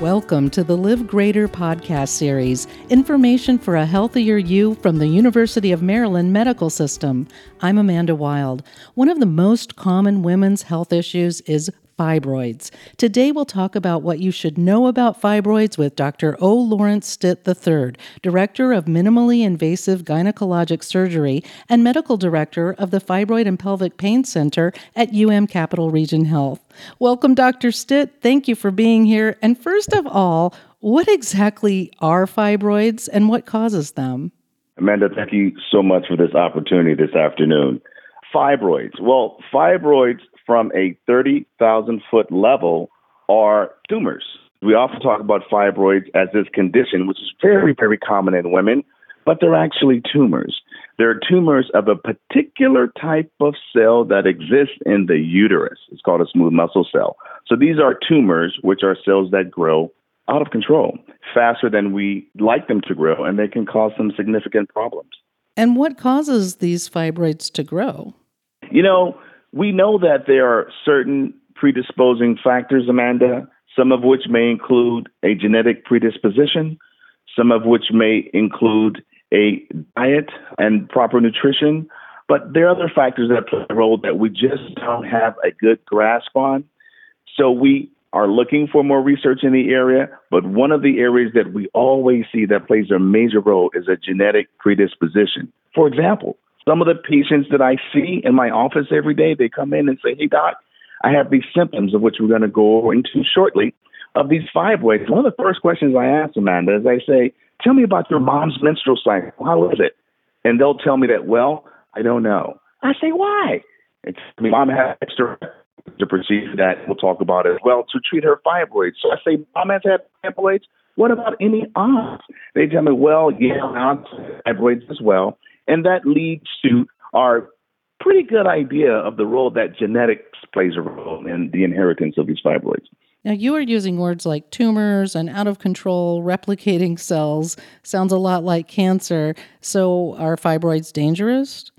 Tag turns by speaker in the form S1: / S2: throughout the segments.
S1: Welcome to the Live Greater podcast series, information for a healthier you from the University of Maryland Medical System. I'm Amanda Wild. One of the most common women's health issues is fibroids. Today we'll talk about what you should know about fibroids with Dr. O. Lawrence Stitt III, Director of Minimally Invasive Gynecologic Surgery and Medical Director of the Fibroid and Pelvic Pain Center at UM Capital Region Health. Welcome, Dr. Stitt. Thank you for being here. And first of all, what exactly are fibroids and what causes them?
S2: Amanda, thank you so much for this opportunity this afternoon. Fibroids. Well, fibroids from a 30,000 foot level are tumors. We often talk about fibroids as this condition, which is very, very common in women, but they're actually tumors. They're tumors of a particular type of cell that exists in the uterus. It's called a smooth muscle cell. So these are tumors, which are cells that grow out of control faster than we like them to grow, and they can cause some significant problems.
S1: And what causes these fibroids to grow?
S2: You know, we know that there are certain predisposing factors, Amanda, some of which may include a genetic predisposition, some of which may include a diet and proper nutrition. But there are other factors that play a role that we just don't have a good grasp on. So we are looking for more research in the area, but one of the areas that we always see that plays a major role is a genetic predisposition. For example, some of the patients that I see in my office every day, they come in and say, Hey, doc, I have these symptoms of which we're going to go into shortly of these fibroids. One of the first questions I ask Amanda is I say, Tell me about your mom's menstrual cycle. How is it? And they'll tell me that, well, I don't know. I say, why? It's mom had extra to proceed that we'll talk about as well to treat her fibroids. So I say, mom has had fibroids. What about any aunts? They tell me, well, yeah, aunts fibroids as well. And that leads to our pretty good idea of the role that genetics plays a role in the inheritance of these fibroids.
S1: Now, you are using words like tumors and out of control replicating cells. Sounds a lot like cancer. So, are fibroids dangerous?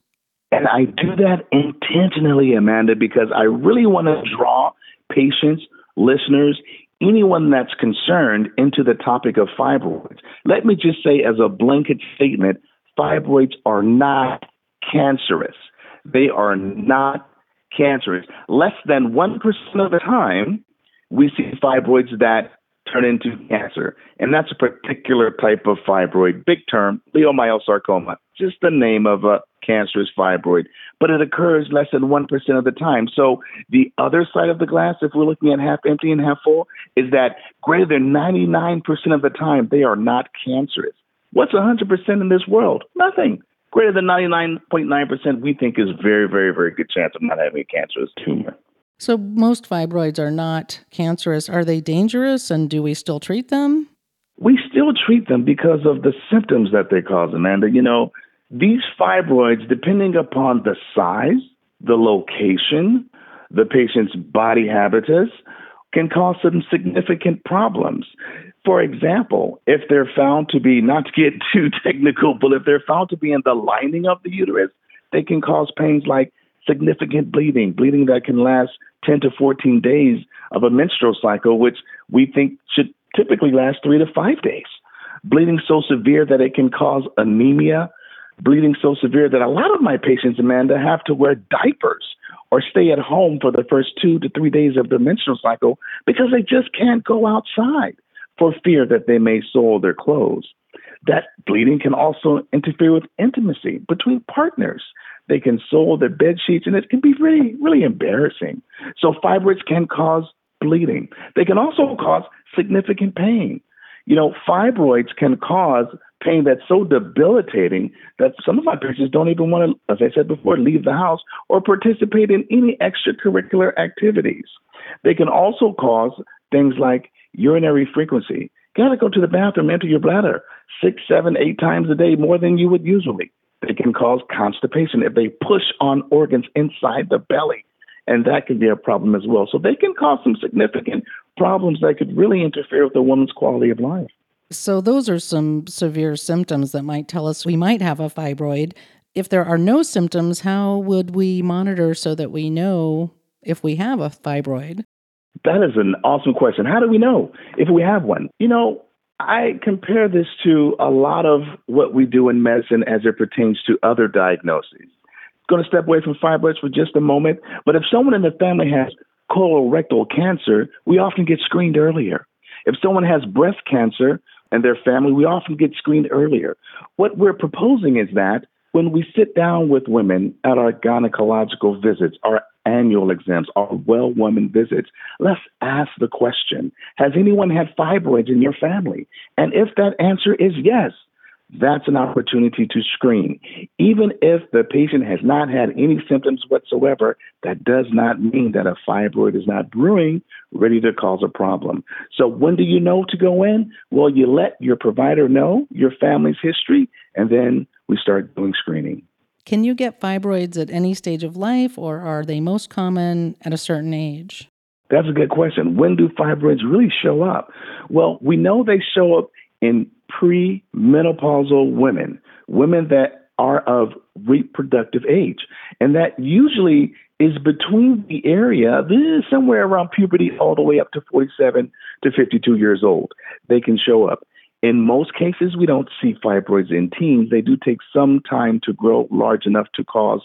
S2: And I do that intentionally, Amanda, because I really want to draw patients, listeners, anyone that's concerned into the topic of fibroids. Let me just say, as a blanket statement, fibroids are not cancerous. They are not cancerous. Less than 1% of the time, we see fibroids that turn into cancer. And that's a particular type of fibroid. Big term, leiomyosarcoma, just the name of a cancerous fibroid. But it occurs less than 1% of the time. So the other side of the glass, if we're looking at half empty and half full, is that greater than 99% of the time, they are not cancerous. What's 100% in this world? Nothing. Greater than 99.9% we think is very, very, very good chance of not having a cancerous tumor.
S1: So most fibroids are not cancerous. Are they dangerous and do we still treat them?
S2: We still treat them because of the symptoms that they cause, Amanda. You know, these fibroids, depending upon the size, the location, the patient's body habitus, can cause some significant problems. For example, if they're found to be, not to get too technical, but if they're found to be in the lining of the uterus, they can cause pains like significant bleeding, bleeding that can last 10 to 14 days of a menstrual cycle, which we think should typically last three to five days. Bleeding so severe that it can cause anemia, bleeding so severe that a lot of my patients, Amanda, have to wear diapers or stay at home for the first two to three days of the menstrual cycle because they just can't go outside for fear that they may soil their clothes. That bleeding can also interfere with intimacy between partners. They can soil their bed sheets, and it can be really, really embarrassing. So, fibroids can cause bleeding. They can also cause significant pain. You know, fibroids can cause pain that's so debilitating that some of my patients don't even want to, as I said before, leave the house or participate in any extracurricular activities. They can also cause things like urinary frequency. Got to go to the bathroom, empty your bladder six, seven, eight times a day, more than you would usually. They can cause constipation if they push on organs inside the belly, and that can be a problem as well. So they can cause some significant problems that could really interfere with a woman's quality of life.
S1: So, those are some severe symptoms that might tell us we might have a fibroid. If there are no symptoms, how would we monitor so that we know if we have a fibroid?
S2: That is an awesome question. How do we know if we have one? You know, I compare this to a lot of what we do in medicine as it pertains to other diagnoses. Going to step away from fibroids for just a moment, but if someone in the family has colorectal cancer, we often get screened earlier. If someone has breast cancer and their family, we often get screened earlier. What we're proposing is that when we sit down with women at our gynecological visits, our annual exams, our well woman visits, let's ask the question Has anyone had fibroids in your family? And if that answer is yes, that's an opportunity to screen. Even if the patient has not had any symptoms whatsoever, that does not mean that a fibroid is not brewing, ready to cause a problem. So, when do you know to go in? Well, you let your provider know your family's history, and then we start doing screening.
S1: Can you get fibroids at any stage of life, or are they most common at a certain age?
S2: That's a good question. When do fibroids really show up? Well, we know they show up in premenopausal women, women that are of reproductive age. And that usually is between the area, this is somewhere around puberty, all the way up to 47 to 52 years old. They can show up. In most cases, we don't see fibroids in teens. They do take some time to grow large enough to cause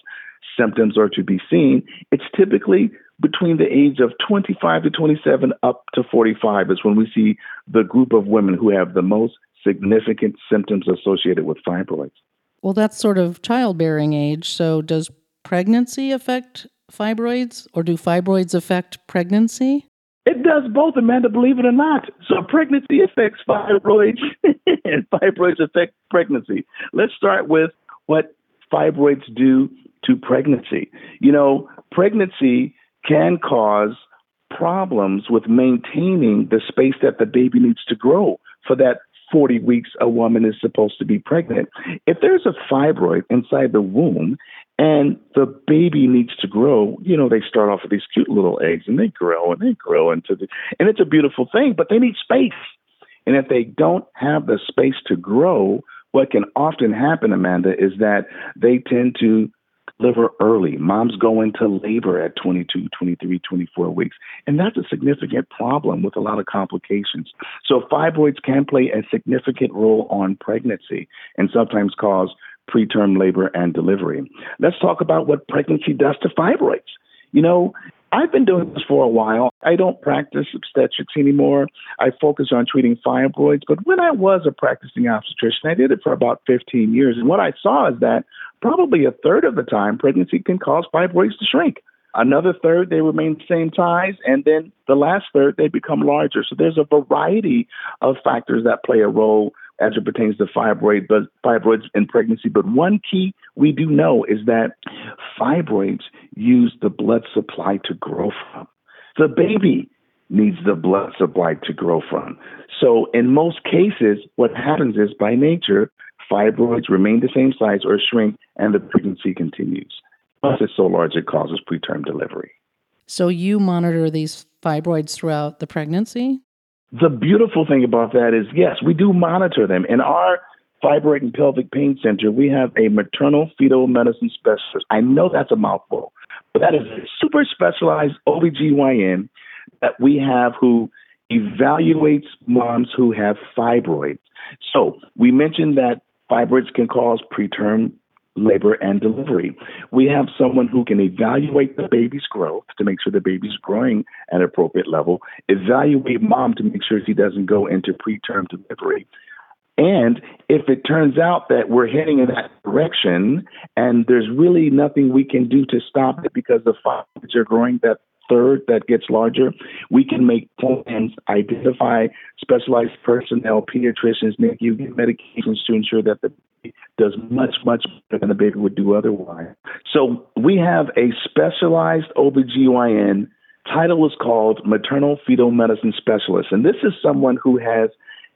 S2: symptoms or to be seen. It's typically between the age of 25 to 27 up to 45 is when we see the group of women who have the most significant symptoms associated with fibroids.
S1: Well, that's sort of childbearing age. So, does pregnancy affect fibroids, or do fibroids affect pregnancy?
S2: It does both, Amanda, believe it or not. So, pregnancy affects fibroids, and fibroids affect pregnancy. Let's start with what fibroids do to pregnancy. You know, pregnancy can cause problems with maintaining the space that the baby needs to grow for that 40 weeks a woman is supposed to be pregnant. If there's a fibroid inside the womb and the baby needs to grow, you know, they start off with these cute little eggs and they grow and they grow into the, and it's a beautiful thing, but they need space. And if they don't have the space to grow, what can often happen, Amanda, is that they tend to deliver early. Moms go into labor at 22, 23, 24 weeks. And that's a significant problem with a lot of complications. So fibroids can play a significant role on pregnancy and sometimes cause preterm labor and delivery. Let's talk about what pregnancy does to fibroids. You know, I've been doing this for a while. I don't practice obstetrics anymore. I focus on treating fibroids. But when I was a practicing obstetrician, I did it for about 15 years. And what I saw is that probably a third of the time, pregnancy can cause fibroids to shrink. Another third, they remain the same size. And then the last third, they become larger. So there's a variety of factors that play a role as it pertains to fibroid, but fibroids in pregnancy. But one key we do know is that fibroids use the blood supply to grow from. The baby needs the blood supply to grow from. So in most cases, what happens is by nature, fibroids remain the same size or shrink, and the pregnancy continues. Plus, it's so large it causes preterm delivery.
S1: So you monitor these fibroids throughout the pregnancy?
S2: The beautiful thing about that is, yes, we do monitor them. In our fibroid and pelvic pain center, we have a maternal fetal medicine specialist. I know that's a mouthful, but that is a super specialized OBGYN that we have who evaluates moms who have fibroids. So we mentioned that fibroids can cause preterm labor and delivery. We have someone who can evaluate the baby's growth to make sure the baby's growing at an appropriate level, evaluate mom to make sure she doesn't go into preterm delivery. And if it turns out that we're heading in that direction and there's really nothing we can do to stop it because the fibroids are growing that third that gets larger, we can make plans, identify specialized personnel, pediatricians, NICU, get medications to ensure that the does much, much better than the baby would do otherwise. So we have a specialized OBGYN. Title is called Maternal Fetal Medicine Specialist. And this is someone who has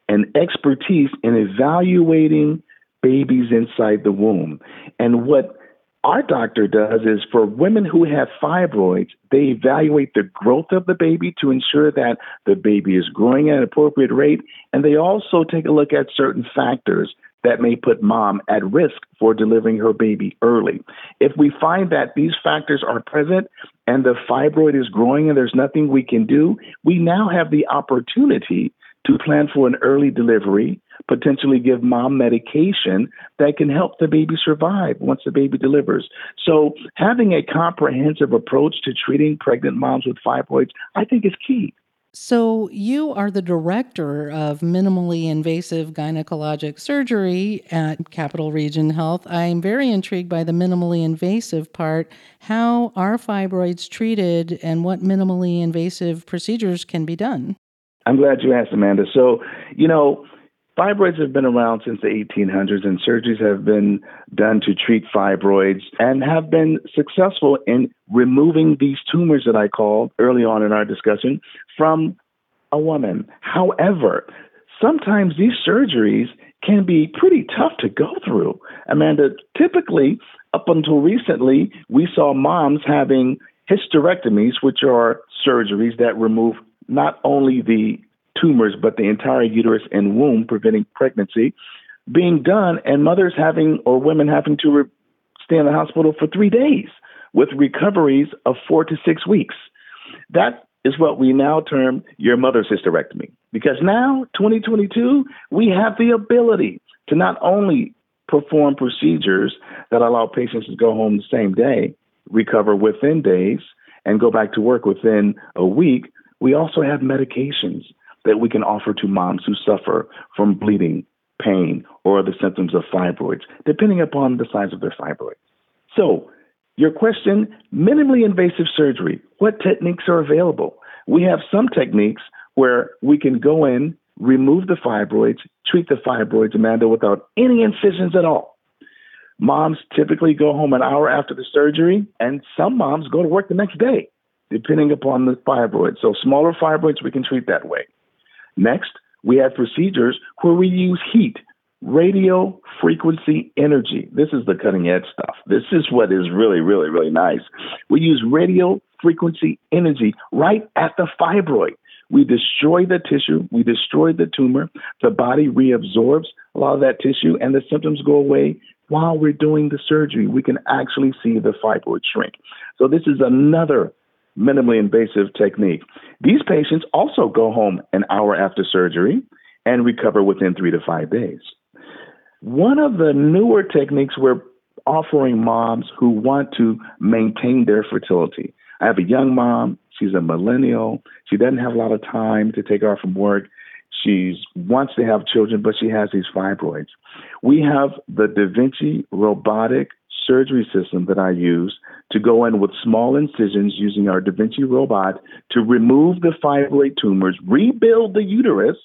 S2: an expertise in evaluating babies inside the womb. And what our doctor does is for women who have fibroids, they evaluate the growth of the baby to ensure that the baby is growing at an appropriate rate. And they also take a look at certain factors that may put mom at risk for delivering her baby early. If we find that these factors are present and the fibroid is growing and there's nothing we can do, we now have the opportunity to plan for an early delivery, potentially give mom medication that can help the baby survive once the baby delivers. So, having a comprehensive approach to treating pregnant moms with fibroids, I think, is key.
S1: So, you are the director of minimally invasive gynecologic surgery at Capital Region Health. I'm very intrigued by the minimally invasive part. How are fibroids treated and what minimally invasive procedures can be done?
S2: I'm glad you asked, Amanda. So, you know, Fibroids have been around since the 1800s, and surgeries have been done to treat fibroids and have been successful in removing these tumors that I called early on in our discussion from a woman. However, sometimes these surgeries can be pretty tough to go through. Amanda, typically, up until recently, we saw moms having hysterectomies, which are surgeries that remove not only the tumors, but the entire uterus and womb, preventing pregnancy, being done, and mothers having or women having to re- stay in the hospital for three days with recoveries of four to six weeks. That is what we now term your mother's hysterectomy. Because now, 2022, we have the ability to not only perform procedures that allow patients to go home the same day, recover within days, and go back to work within a week, we also have medications that we can offer to moms who suffer from bleeding, pain, or the symptoms of fibroids, depending upon the size of their fibroid. So, your question minimally invasive surgery, what techniques are available? We have some techniques where we can go in, remove the fibroids, treat the fibroids, Amanda, without any incisions at all. Moms typically go home an hour after the surgery, and some moms go to work the next day, depending upon the fibroids. So, smaller fibroids we can treat that way. Next, we have procedures where we use heat, radio frequency energy. This is the cutting edge stuff. This is what is really, really, really nice. We use radio frequency energy right at the fibroid. We destroy the tissue, we destroy the tumor, the body reabsorbs a lot of that tissue, and the symptoms go away while we're doing the surgery. We can actually see the fibroid shrink. So, this is another minimally invasive technique. These patients also go home an hour after surgery and recover within three to five days. One of the newer techniques we're offering moms who want to maintain their fertility. I have a young mom, she's a millennial, she doesn't have a lot of time to take off from work. She wants to have children, but she has these fibroids. We have the Da Vinci robotic surgery system that I use to go in with small incisions using our Da Vinci robot to remove the fibroid tumors, rebuild the uterus,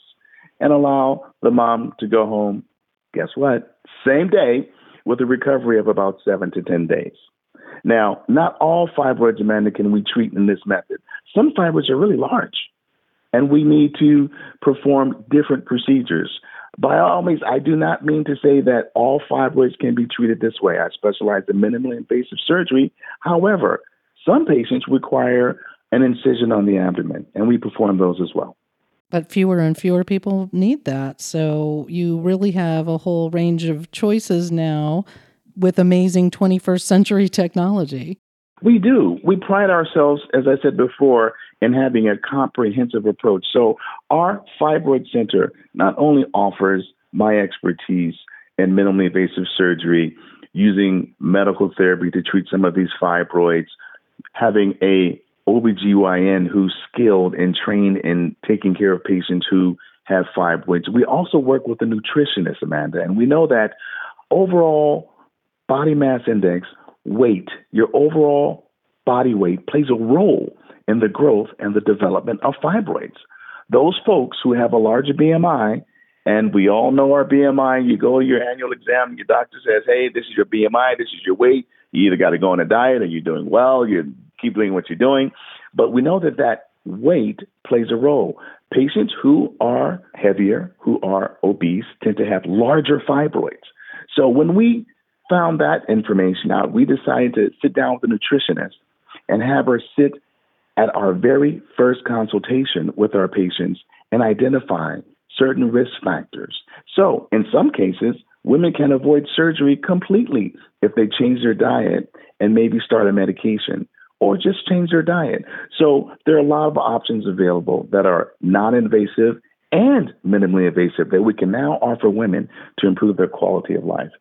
S2: and allow the mom to go home, guess what? Same day with a recovery of about seven to 10 days. Now, not all fibroids, Amanda, can we treat in this method. Some fibroids are really large, and we need to perform different procedures by all means, I do not mean to say that all fibroids can be treated this way. I specialize in minimally invasive surgery. However, some patients require an incision on the abdomen, and we perform those as well.
S1: But fewer and fewer people need that. So you really have a whole range of choices now with amazing 21st century technology.
S2: We do. We pride ourselves, as I said before, in having a comprehensive approach. So, our Fibroid Center not only offers my expertise in minimally invasive surgery, using medical therapy to treat some of these fibroids, having a OBGYN who's skilled and trained in taking care of patients who have fibroids. We also work with a nutritionist, Amanda, and we know that overall body mass index, weight, your overall body weight plays a role in the growth and the development of fibroids. Those folks who have a larger BMI, and we all know our BMI, you go your annual exam, your doctor says, hey, this is your BMI, this is your weight. You either got to go on a diet or you're doing well, you keep doing what you're doing. But we know that that weight plays a role. Patients who are heavier, who are obese, tend to have larger fibroids. So when we found that information out, we decided to sit down with a nutritionist and have her sit at our very first consultation with our patients and identify certain risk factors. So, in some cases, women can avoid surgery completely if they change their diet and maybe start a medication. or just change their diet. So there are a lot of options available that are non invasive and minimally invasive that we can now offer women to improve their quality of life.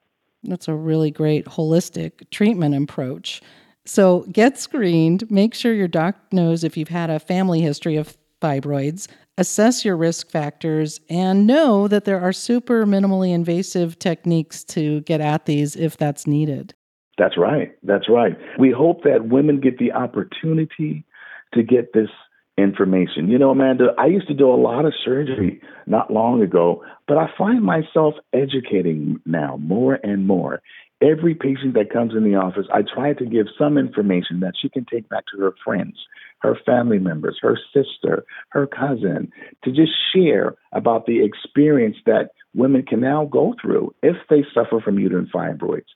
S1: That's a really great holistic treatment approach. So get screened, make sure your doc knows if you've had a family history of fibroids, assess your risk factors, and know that there are super minimally invasive techniques to get at these if that's needed.
S2: That's right. That's right. We hope that women get the opportunity to get this information. You know, Amanda, I used to do a lot of surgery not long ago, but I find myself educating now more and more. Every patient that comes in the office, I try to give some information that she can take back to her friends, her family members, her sister, her cousin, to just share about the experience that women can now go through if they suffer from uterine fibroids.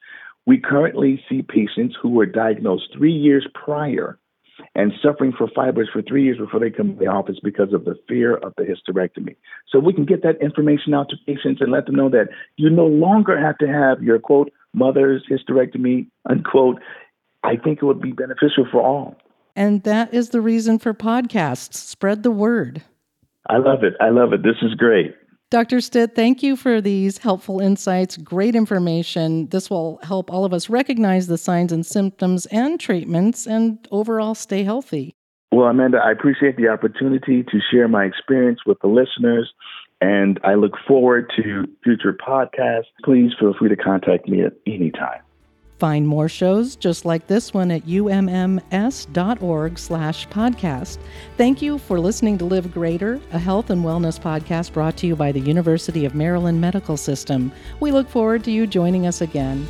S2: We currently see patients who were diagnosed three years prior and suffering for fibroids for three years before they come to the office because of the fear of the hysterectomy. So we can get that information out to patients and let them know that you no longer have to have your quote mother's hysterectomy unquote. I think it would be beneficial for all.
S1: And that is the reason for podcasts. Spread the word.
S2: I love it. I love it. This is great.
S1: Dr. Stitt, thank you for these helpful insights, great information. This will help all of us recognize the signs and symptoms and treatments and overall stay healthy.
S2: Well, Amanda, I appreciate the opportunity to share my experience with the listeners, and I look forward to future podcasts. Please feel free to contact me at any time.
S1: Find more shows just like this one at umms.org slash podcast. Thank you for listening to Live Greater, a health and wellness podcast brought to you by the University of Maryland Medical System. We look forward to you joining us again.